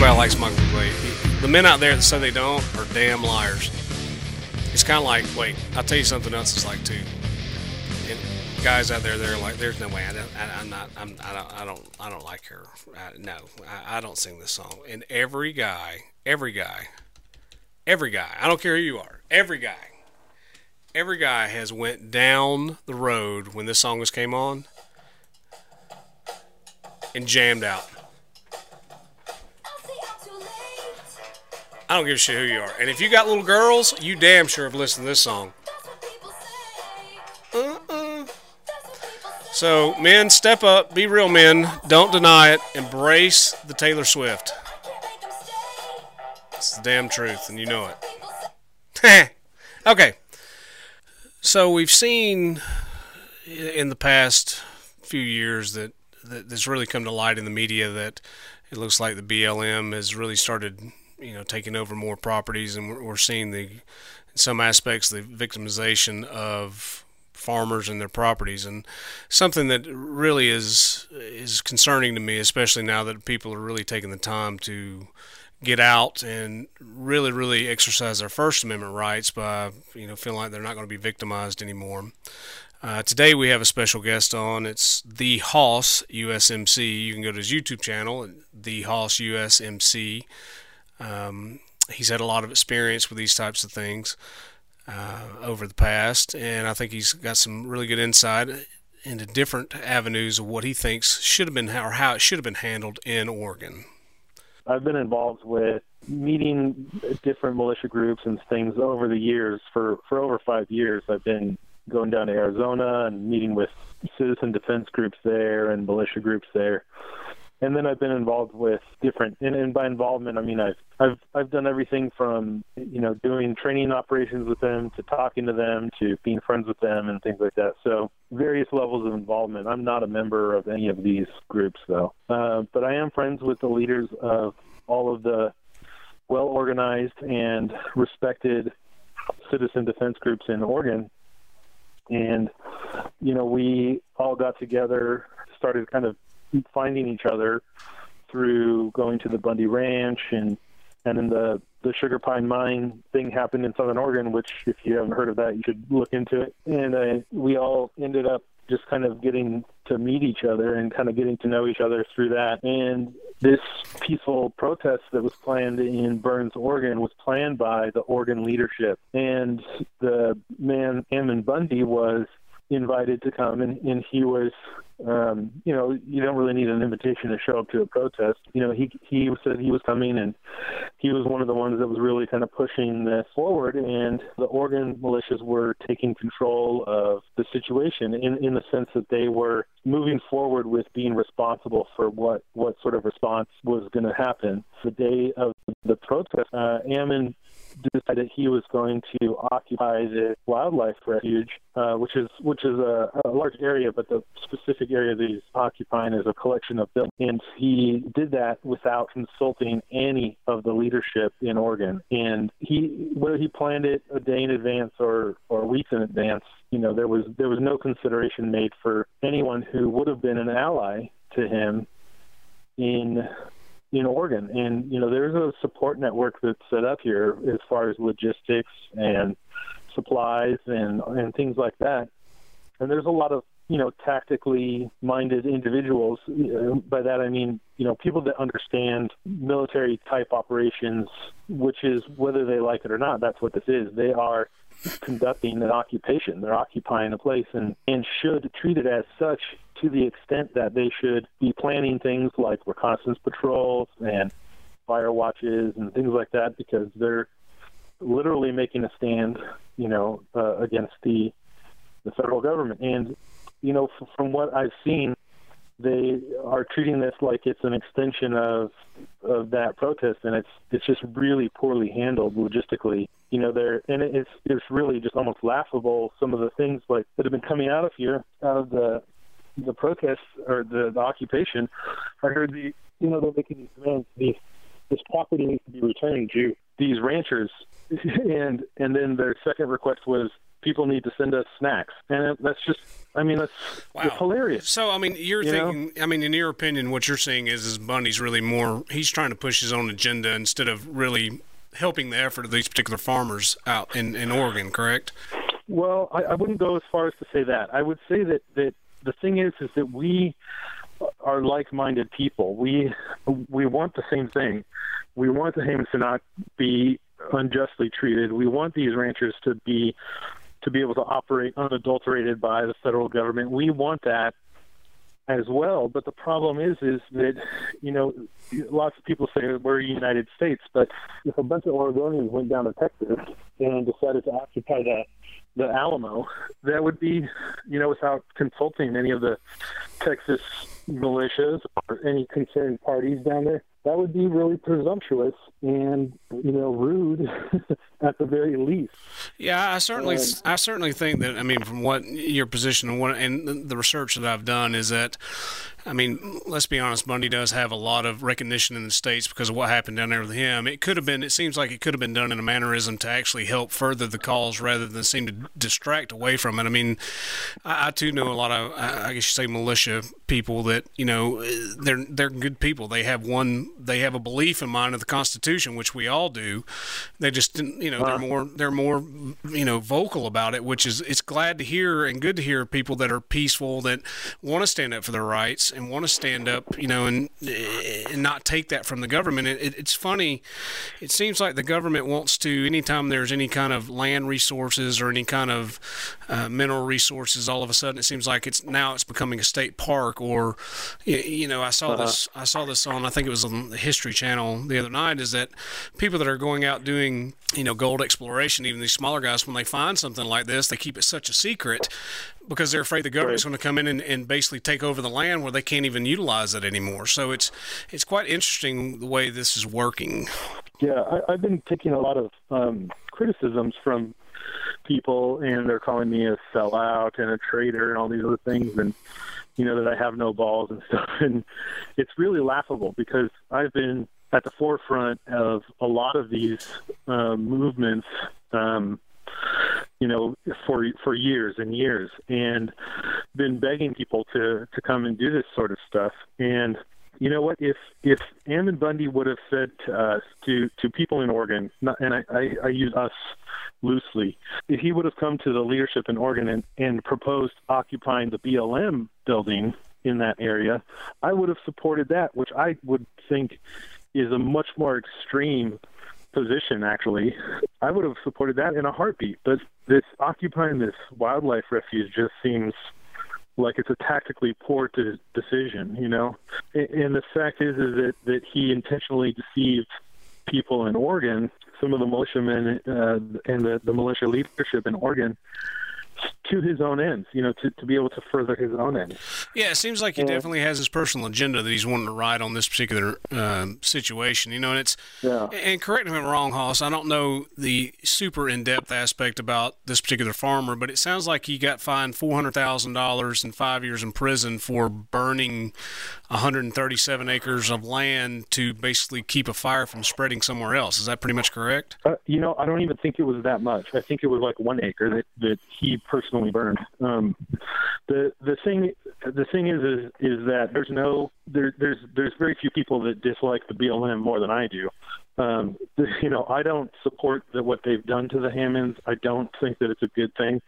everybody likes Michael Bublé. The men out there that say they don't are damn liars. It's kind of like, wait, I'll tell you something else. It's like too. And guys out there, they're like, there's no way. I don't, I, am not. I'm, I don't. I don't. I don't like her. I, no, I, I don't sing this song. And every guy, every guy, every guy. I don't care who you are. Every guy, every guy has went down the road when this song was came on and jammed out. I don't give a shit who you are. And if you got little girls, you damn sure have listened to this song. Uh-uh. So, men, step up, be real men, don't deny it, embrace the Taylor Swift. It's the damn truth, and you know it. okay. So, we've seen in the past few years that, that that's really come to light in the media that it looks like the BLM has really started you know taking over more properties, and we're, we're seeing the in some aspects the victimization of farmers and their properties, and something that really is is concerning to me, especially now that people are really taking the time to get out and really, really exercise their First Amendment rights by you know feeling like they're not going to be victimized anymore. Uh, today we have a special guest on. It's the Hoss USMC. You can go to his YouTube channel, the Hoss USMC. Um, he's had a lot of experience with these types of things uh, over the past, and I think he's got some really good insight into different avenues of what he thinks should have been or how it should have been handled in Oregon. I've been involved with meeting different militia groups and things over the years. For for over five years, I've been going down to Arizona and meeting with citizen defense groups there and militia groups there and then I've been involved with different and, and by involvement I mean I've I've I've done everything from you know doing training operations with them to talking to them to being friends with them and things like that. So various levels of involvement. I'm not a member of any of these groups though, uh, but I am friends with the leaders of all of the well organized and respected citizen defense groups in Oregon. And you know we all got together, started kind of finding each other through going to the Bundy Ranch and and then the the sugar pine mine thing happened in Southern Oregon, which if you haven't heard of that, you should look into it. And uh, we all ended up just kind of getting to meet each other and kind of getting to know each other through that. And this peaceful protest that was planned in Burns, Oregon, was planned by the Oregon leadership. And the man Ammon Bundy was invited to come, and, and he was um, you know, you don't really need an invitation to show up to a protest. You know, he he said he was coming, and he was one of the ones that was really kind of pushing this forward. And the Oregon militias were taking control of the situation in in the sense that they were moving forward with being responsible for what what sort of response was going to happen. The day of the protest, uh, Ammon decided he was going to occupy the wildlife refuge, uh, which is which is a, a, large area, but the specific area that he's occupying is a collection of buildings. And he did that without consulting any of the leadership in Oregon. And he whether he planned it a day in advance or or weeks in advance, you know, there was there was no consideration made for anyone who would have been an ally to him in in Oregon. And, you know, there's a support network that's set up here as far as logistics and supplies and, and things like that. And there's a lot of, you know, tactically minded individuals. Uh, by that I mean, you know, people that understand military type operations, which is whether they like it or not, that's what this is. They are conducting an occupation. They're occupying a place and, and should treat it as such to the extent that they should be planning things like reconnaissance patrols and fire watches and things like that because they're literally making a stand, you know, uh, against the the federal government. And you know, f- from what I've seen, they are treating this like it's an extension of of that protest, and it's it's just really poorly handled logistically. You know, there and it's it's really just almost laughable some of the things like that have been coming out of here out of the the protests or the, the occupation, I heard the you know they're making these demands. These this property needs to be returned to these ranchers, and and then their second request was people need to send us snacks, and that's just I mean, that's, wow. hilarious. So, I mean, you're you thinking, know? I mean, in your opinion, what you're saying is, is Bundy's really more, he's trying to push his own agenda instead of really helping the effort of these particular farmers out in, in Oregon, correct? Well, I, I wouldn't go as far as to say that. I would say that, that the thing is, is that we are like-minded people. We, we want the same thing. We want the Hammonds to not be unjustly treated. We want these ranchers to be to be able to operate unadulterated by the federal government. We want that as well. But the problem is, is that you know, lots of people say we're United States, but if a bunch of Oregonians went down to Texas and decided to occupy the the Alamo, that would be, you know, without consulting any of the Texas militias or any concerned parties down there that would be really presumptuous and you know rude at the very least. Yeah, I certainly and, I certainly think that I mean from what your position and what and the research that I've done is that I mean, let's be honest, Bundy does have a lot of recognition in the states because of what happened down there with him. It could have been, it seems like it could have been done in a mannerism to actually help further the cause rather than seem to distract away from it. I mean, I, I too know a lot of, I guess you say, militia people that you know they're they're good people. They have one, they have a belief in mind of the Constitution, which we all do. They just, you know, they're uh-huh. more they're more, you know, vocal about it, which is it's glad to hear and good to hear people that are peaceful that want to stand up for their rights and want to stand up, you know, and and not take that from the government. It, it, it's funny. It seems like the government wants to anytime there's any kind of land resources or any kind of uh, mineral resources, all of a sudden it seems like it's now it's becoming a state park. Or, you know, I saw uh-huh. this. I saw this on I think it was on the History Channel the other night. Is that people that are going out doing you know gold exploration, even these smaller guys, when they find something like this, they keep it such a secret because they're afraid the government's right. going to come in and, and basically take over the land where they can't even utilize it anymore. So it's it's quite interesting the way this is working. Yeah, I, have been taking a lot of um, criticisms from people, and they're calling me a sellout and a traitor and all these other things, and you know that I have no balls and stuff. And it's really laughable because I've been at the forefront of a lot of these uh, movements. Um, you know, for for years and years, and been begging people to to come and do this sort of stuff. And you know what? If if Ammon Bundy would have said to us, to to people in Oregon, not, and I, I, I use us loosely, if he would have come to the leadership in Oregon and, and proposed occupying the BLM building in that area, I would have supported that, which I would think is a much more extreme position actually i would have supported that in a heartbeat but this occupying this wildlife refuge just seems like it's a tactically poor de- decision you know? And the fact is is that that he intentionally deceived people in oregon. Some of the militiamen uh, and the, the militia leadership in oregon to his own ends, you know, to, to be able to further his own ends. Yeah, it seems like he and, definitely has his personal agenda that he's wanting to ride on this particular um, situation, you know, and it's, yeah. and correct me if I'm wrong, Hoss, I don't know the super in-depth aspect about this particular farmer, but it sounds like he got fined $400,000 and five years in prison for burning 137 acres of land to basically keep a fire from spreading somewhere else. Is that pretty much correct? Uh, you know, I don't even think it was that much. I think it was like one acre that, that he personally burned. Um, the the thing the thing is is is that there's no there, there's there's very few people that dislike the BLM more than I do. Um, you know, I don't support that what they've done to the Hammonds. I don't think that it's a good thing.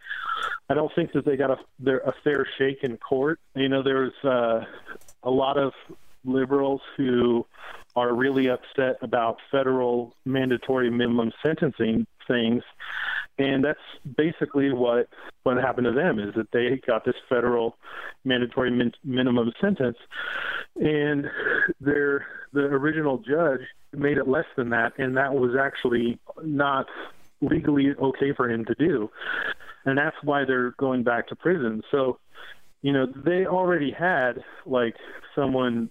I don't think that they got a they're a fair shake in court. You know, there's uh, a lot of liberals who are really upset about federal mandatory minimum sentencing things. And that's basically what what happened to them is that they got this federal mandatory min- minimum sentence. And their the original judge made it less than that and that was actually not legally okay for him to do. And that's why they're going back to prison. So you know they already had like someone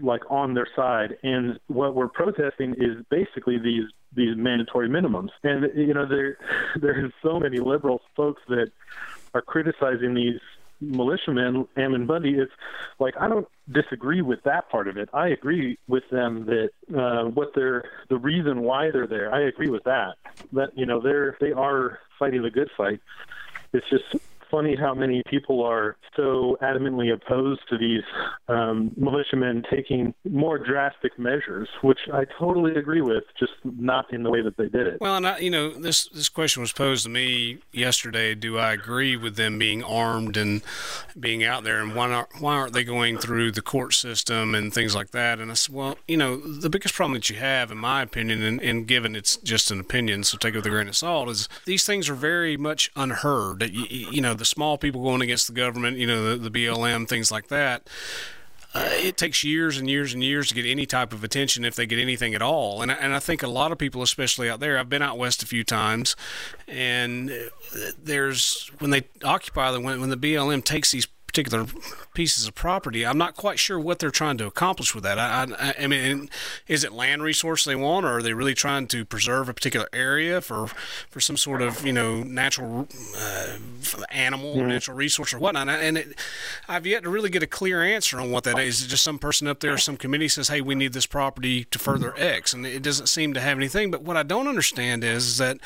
like on their side. And what we're protesting is basically these these mandatory minimums and you know there there's so many liberal folks that are criticizing these militiamen, Ammon Bundy, it's like I don't disagree with that part of it. I agree with them that uh, what they're the reason why they're there. I agree with that. That you know they're they are fighting the good fight. It's just funny how many people are so adamantly opposed to these um, militiamen taking more drastic measures, which I totally agree with, just not in the way that they did it. Well, and I, you know, this this question was posed to me yesterday. Do I agree with them being armed and being out there, and why not, why aren't they going through the court system and things like that? And I said, well, you know, the biggest problem that you have, in my opinion, and, and given it's just an opinion, so take it with a grain of salt, is these things are very much unheard. You, you know, the small people going against the government, you know, the, the BLM, things like that. Uh, it takes years and years and years to get any type of attention if they get anything at all. And, and I think a lot of people, especially out there, I've been out west a few times, and there's when they occupy the when, when the BLM takes these particular pieces of property. I'm not quite sure what they're trying to accomplish with that. I, I, I mean, is it land resource they want, or are they really trying to preserve a particular area for for some sort of you know natural uh, animal or natural resource or whatnot? And it, I've yet to really get a clear answer on what that is. Is it just some person up there, some committee says, "Hey, we need this property to further X," and it doesn't seem to have anything. But what I don't understand is, is that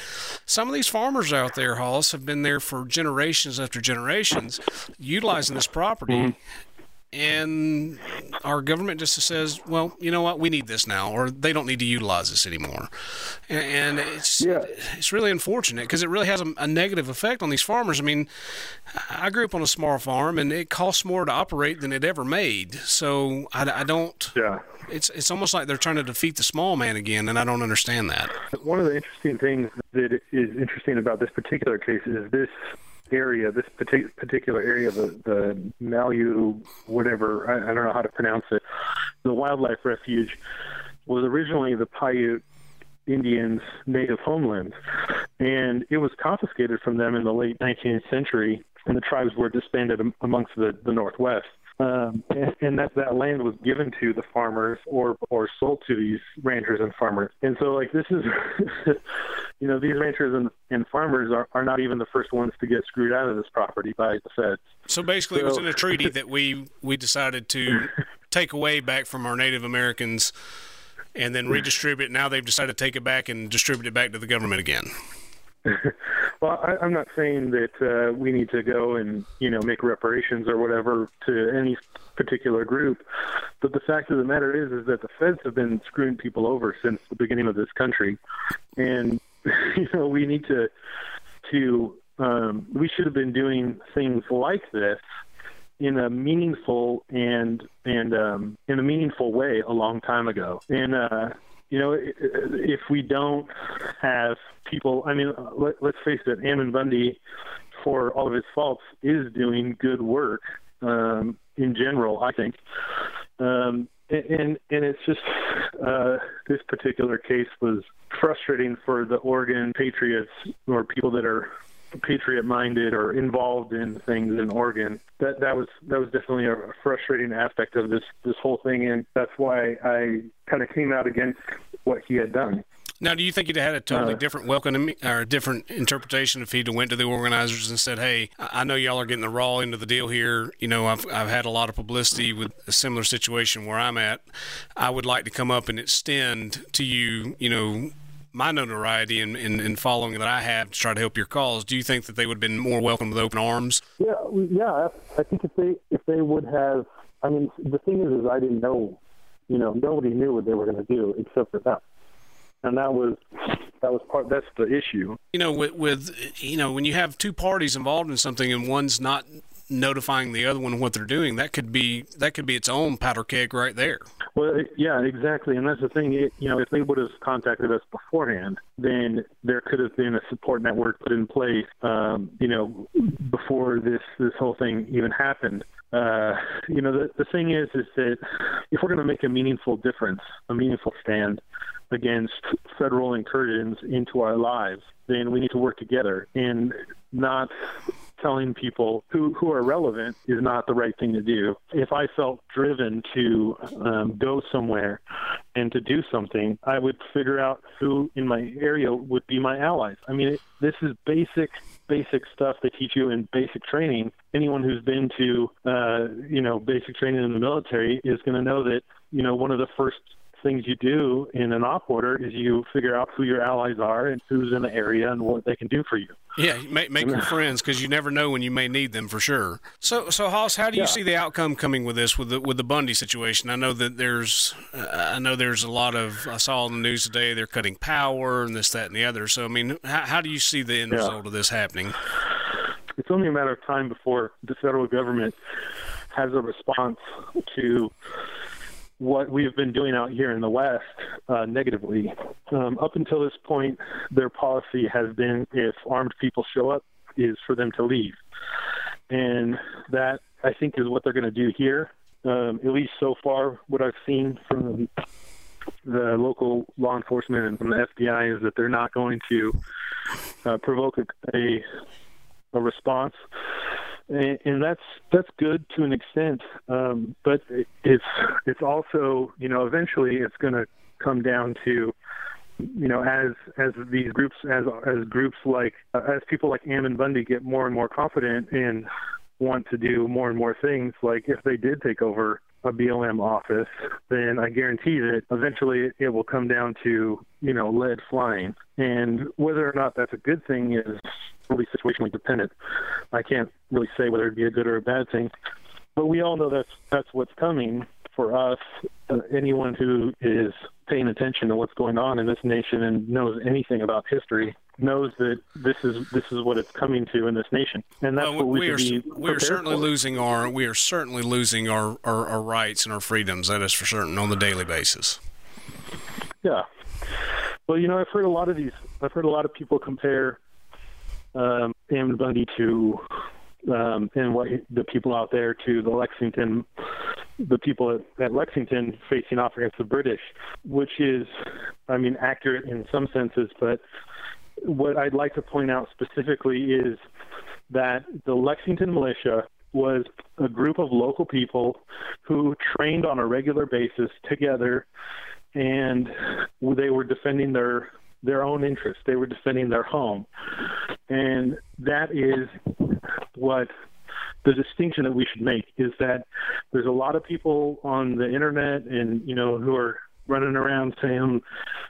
some of these farmers out there, Hollis, have been there for generations after generations, utilizing this property. Mm-hmm and our government just says, "Well, you know what? We need this now," or they don't need to utilize this anymore. And, it's yeah. it's really unfortunate because it really has a, a, negative effect on these farmers. I mean, I grew up on a small farm, and it costs more to operate than it ever made. So I, I don't. Yeah. It's it's almost like they're trying to defeat the small man again, and I don't understand that. One of the interesting things that is interesting about this particular case is this area, this particular area, the the Malu, whatever I, I don't know how to pronounce it, the wildlife refuge was originally the Paiute Indians' native homeland, and it was confiscated from them in the late 19th century, and the tribes were disbanded amongst the, the Northwest um, and, and that that land was given to the farmers or or sold to these ranchers and farmers. And so, like this is, you know, these ranchers and, and farmers are, are not even the first ones to get screwed out of this property by the feds. So basically, so, it was in a treaty that we we decided to take away back from our Native Americans, and then redistribute. Now they've decided to take it back and distribute it back to the government again. well, I, am not saying that uh, we need to go and you know make reparations or whatever to any particular group, but the fact of the matter is is that the feds have been screwing people over since the beginning of this country, and you know we need to to um, we should have been doing things like this in a meaningful and and um, in a meaningful way a long time ago. And uh, you know, if we don't have people, I mean, let, us face it, Ammon Bundy, for all of his faults, is doing good work um, in general. I think, um, and and it's just uh, this particular case was frustrating for the Oregon Patriots or people that are patriot minded or involved in things in Oregon. That that was that was definitely a frustrating aspect of this this whole thing, and that's why I kind of came out against what he had done. Now, do you think he'd had a totally uh, different welcome or a different interpretation if he'd went to the organizers and said, "Hey, I know y'all are getting the raw end of the deal here. You know, I've I've had a lot of publicity with a similar situation where I'm at. I would like to come up and extend to you, you know, my notoriety and and, in, in, following that I have to try to help your cause, do you think that they would have been more welcome with open arms? Yeah, yeah. I think if they if they would have, I mean, the thing is, is I didn't know, you know, nobody knew what they were going to do except for them, and that was that was part. That's the issue. You know, with with you know when you have two parties involved in something and one's not notifying the other one what they're doing, that could be that could be its own powder keg right there. Well, yeah, exactly, and that's the thing. It, you know, if they would have contacted us beforehand, then there could have been a support network put in place. Um, you know, before this this whole thing even happened. Uh, you know, the the thing is, is that if we're going to make a meaningful difference, a meaningful stand against federal incursions into our lives, then we need to work together and not telling people who, who are relevant is not the right thing to do. If I felt driven to um, go somewhere and to do something, I would figure out who in my area would be my allies. I mean, it, this is basic, basic stuff they teach you in basic training. Anyone who's been to, uh, you know, basic training in the military is going to know that, you know, one of the first things you do in an op order is you figure out who your allies are and who's in the area and what they can do for you. Yeah, make make your friends because you never know when you may need them for sure. So, so Hoss, how do you yeah. see the outcome coming with this with the with the Bundy situation? I know that there's, uh, I know there's a lot of. I saw in the news today they're cutting power and this, that, and the other. So, I mean, how, how do you see the end yeah. result of this happening? It's only a matter of time before the federal government has a response to what we've been doing out here in the West uh, negatively. Um, up until this point, their policy has been if armed people show up, is for them to leave. And that, I think, is what they're going to do here. Um, at least so far, what I've seen from the local law enforcement and from the FBI is that they're not going to uh, provoke a, a, a response and, and that's that's good to an extent. Um, but it's it's also you know eventually it's going to come down to you know as as these groups as as groups like uh, as people like Ammon Bundy get more and more confident and want to do more and more things like if they did take over a BLM office, then I guarantee that eventually it will come down to, you know, lead flying. And whether or not that's a good thing is really situationally dependent. I can't really say whether it'd be a good or a bad thing, but we all know that's that's what's coming for us. Uh, anyone who is paying attention to what's going on in this nation and knows anything about history knows that this is this is what it's coming to in this nation, and that's what we, we are. we are certainly for. losing our we are certainly losing our, our, our rights and our freedoms. That is for certain on the daily basis. Yeah. Well, you know, I've heard a lot of these. I've heard a lot of people compare um, Bundy to um, and what the people out there to the Lexington, the people at, at Lexington facing off against the British, which is, I mean, accurate in some senses, but what I'd like to point out specifically is that the Lexington militia was a group of local people who trained on a regular basis together and they were defending their their own interests. They were defending their home. And that is what the distinction that we should make is that there's a lot of people on the internet and you know who are running around saying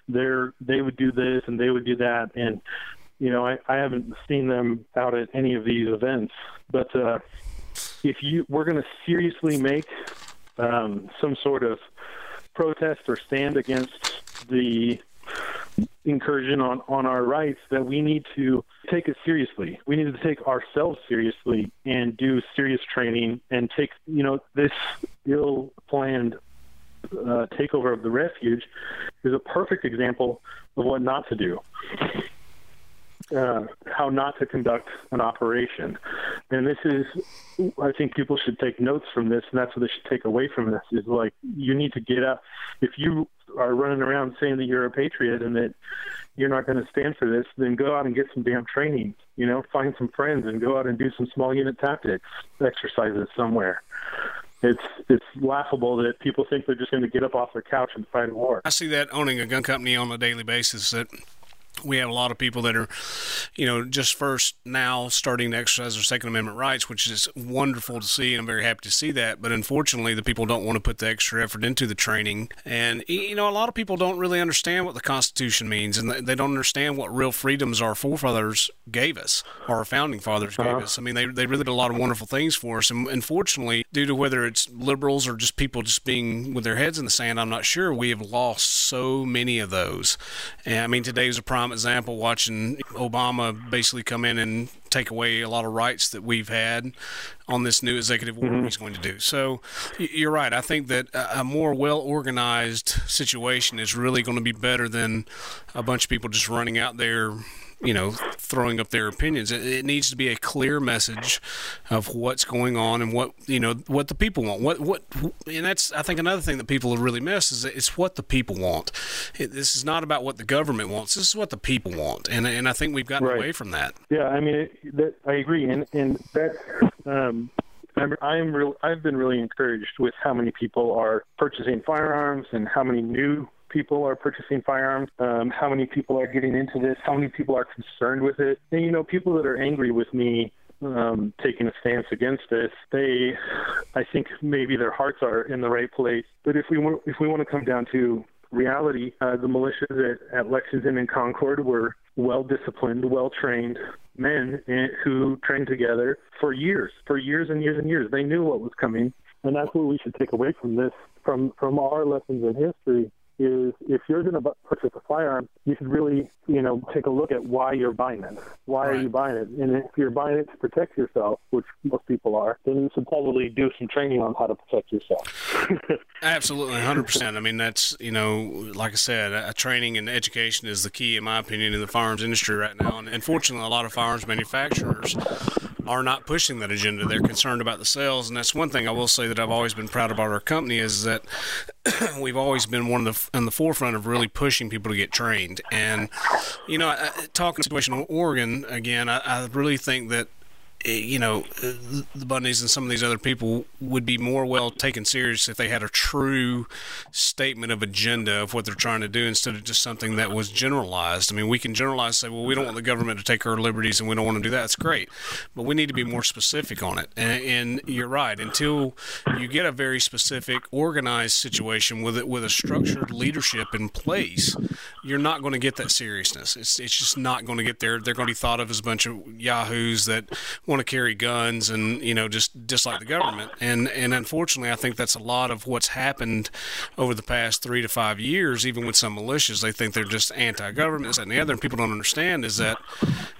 they're they would do this and they would do that and you know I, I haven't seen them out at any of these events but uh, if you we're going to seriously make um, some sort of protest or stand against the incursion on, on our rights that we need to take it seriously. We need to take ourselves seriously and do serious training and take, you know, this ill planned uh, takeover of the refuge is a perfect example of what not to do. Uh, how not to conduct an operation. And this is, I think people should take notes from this, and that's what they should take away from this is like, you need to get up. If you are running around saying that you're a patriot and that you're not going to stand for this, then go out and get some damn training. You know, find some friends and go out and do some small unit tactics exercises somewhere it's it's laughable that people think they're just going to get up off their couch and fight a war. I see that owning a gun company on a daily basis that we have a lot of people that are, you know, just first now starting to exercise their Second Amendment rights, which is wonderful to see, and I'm very happy to see that. But unfortunately, the people don't want to put the extra effort into the training, and you know, a lot of people don't really understand what the Constitution means, and they don't understand what real freedoms our forefathers gave us, or our founding fathers gave uh-huh. us. I mean, they they really did a lot of wonderful things for us, and unfortunately, due to whether it's liberals or just people just being with their heads in the sand, I'm not sure. We have lost so many of those, and I mean, today's a prime example watching Obama basically come in and take away a lot of rights that we've had on this new executive order mm-hmm. he's going to do. So you're right. I think that a more well organized situation is really going to be better than a bunch of people just running out there you know, throwing up their opinions. It, it, needs to be a clear message of what's going on and what you know what the people want. What what and that's I think another thing that people have really missed is it's what the people want. It, this is not about what the government wants. This is what the people want, and and I think we've gotten right. away from that. Yeah, I mean, it, that, I agree, and and that um, I'm, I'm real, I've been really encouraged with how many people are purchasing firearms and how many new people are purchasing firearms, um, how many people are getting into this, how many people are concerned with it. And, you know, people that are angry with me um, taking a stance against this, they, I think maybe their hearts are in the right place. But if we want, if we want to come down to reality, uh, the militias at, at Lexington and Concord were well disciplined, well trained men who trained together for years, for years and years and years. They knew what was coming, and that's what we should take away from this, from from our lessons in history is if you're going to purchase a firearm, you should really, you know, take a look at why you're buying it. Why right. are you buying it? And if you're buying it to protect yourself, which most people are, then you should probably do some training on how to protect yourself. Absolutely, 100%. I mean, that's, you know, like I said, a training and education is the key, in my opinion, in the firearms industry right now. And unfortunately, a lot of firearms manufacturers are not pushing that agenda. They're concerned about the sales, and that's one thing I will say that I've always been proud about our company is that we've always been one of the in the forefront of really pushing people to get trained. And you know, talking situation in Oregon again, I, I really think that you know, eh, the Bundys and some of these other people would be more well taken serious if they had a true statement of agenda of what they're trying to do instead of just something that was generalized. I mean, we can generalize say, well, we don't want the government to take our liberties and we don't want to do that. That's great. But we need to be more specific on it. And, and you're right. Until you get a very specific, organized situation with it, with a structured leadership in place, you're not going to get that seriousness. It's, it's just not going to get there. They're going to be thought of as a bunch of yahoos that want to carry guns and you know just dislike the government. And and unfortunately, I think that's a lot of what's happened over the past three to five years. Even with some militias, they think they're just anti-government and the other. And people don't understand is that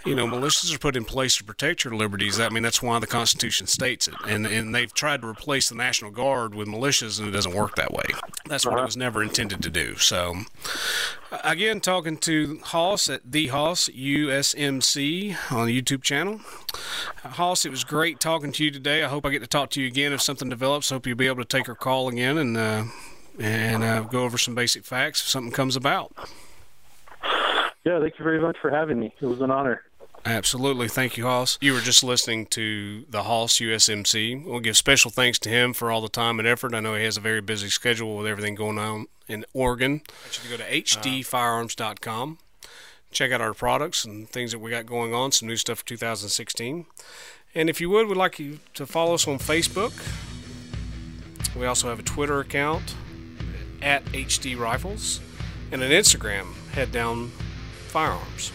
you know militias are put in place to protect your liberties. I mean that's why the Constitution states it. And and they've tried to replace the National Guard with militias, and it doesn't work that way. That's what it was never intended to do. So again, talking to Hoss at the Hoss USMC on the YouTube channel. Hoss, it was great talking to you today. I hope I get to talk to you again if something develops. Hope you'll be able to take our call again and uh, and uh, go over some basic facts if something comes about. Yeah, thank you very much for having me. It was an honor. Absolutely. Thank you, Hoss. You were just listening to the Hoss USMC. We'll give special thanks to him for all the time and effort. I know he has a very busy schedule with everything going on in Oregon. I want You to go to hdfirearms.com check out our products and things that we got going on, some new stuff for 2016. And if you would, we'd like you to follow us on Facebook. We also have a Twitter account at HD Rifles and an Instagram, Head Down Firearms.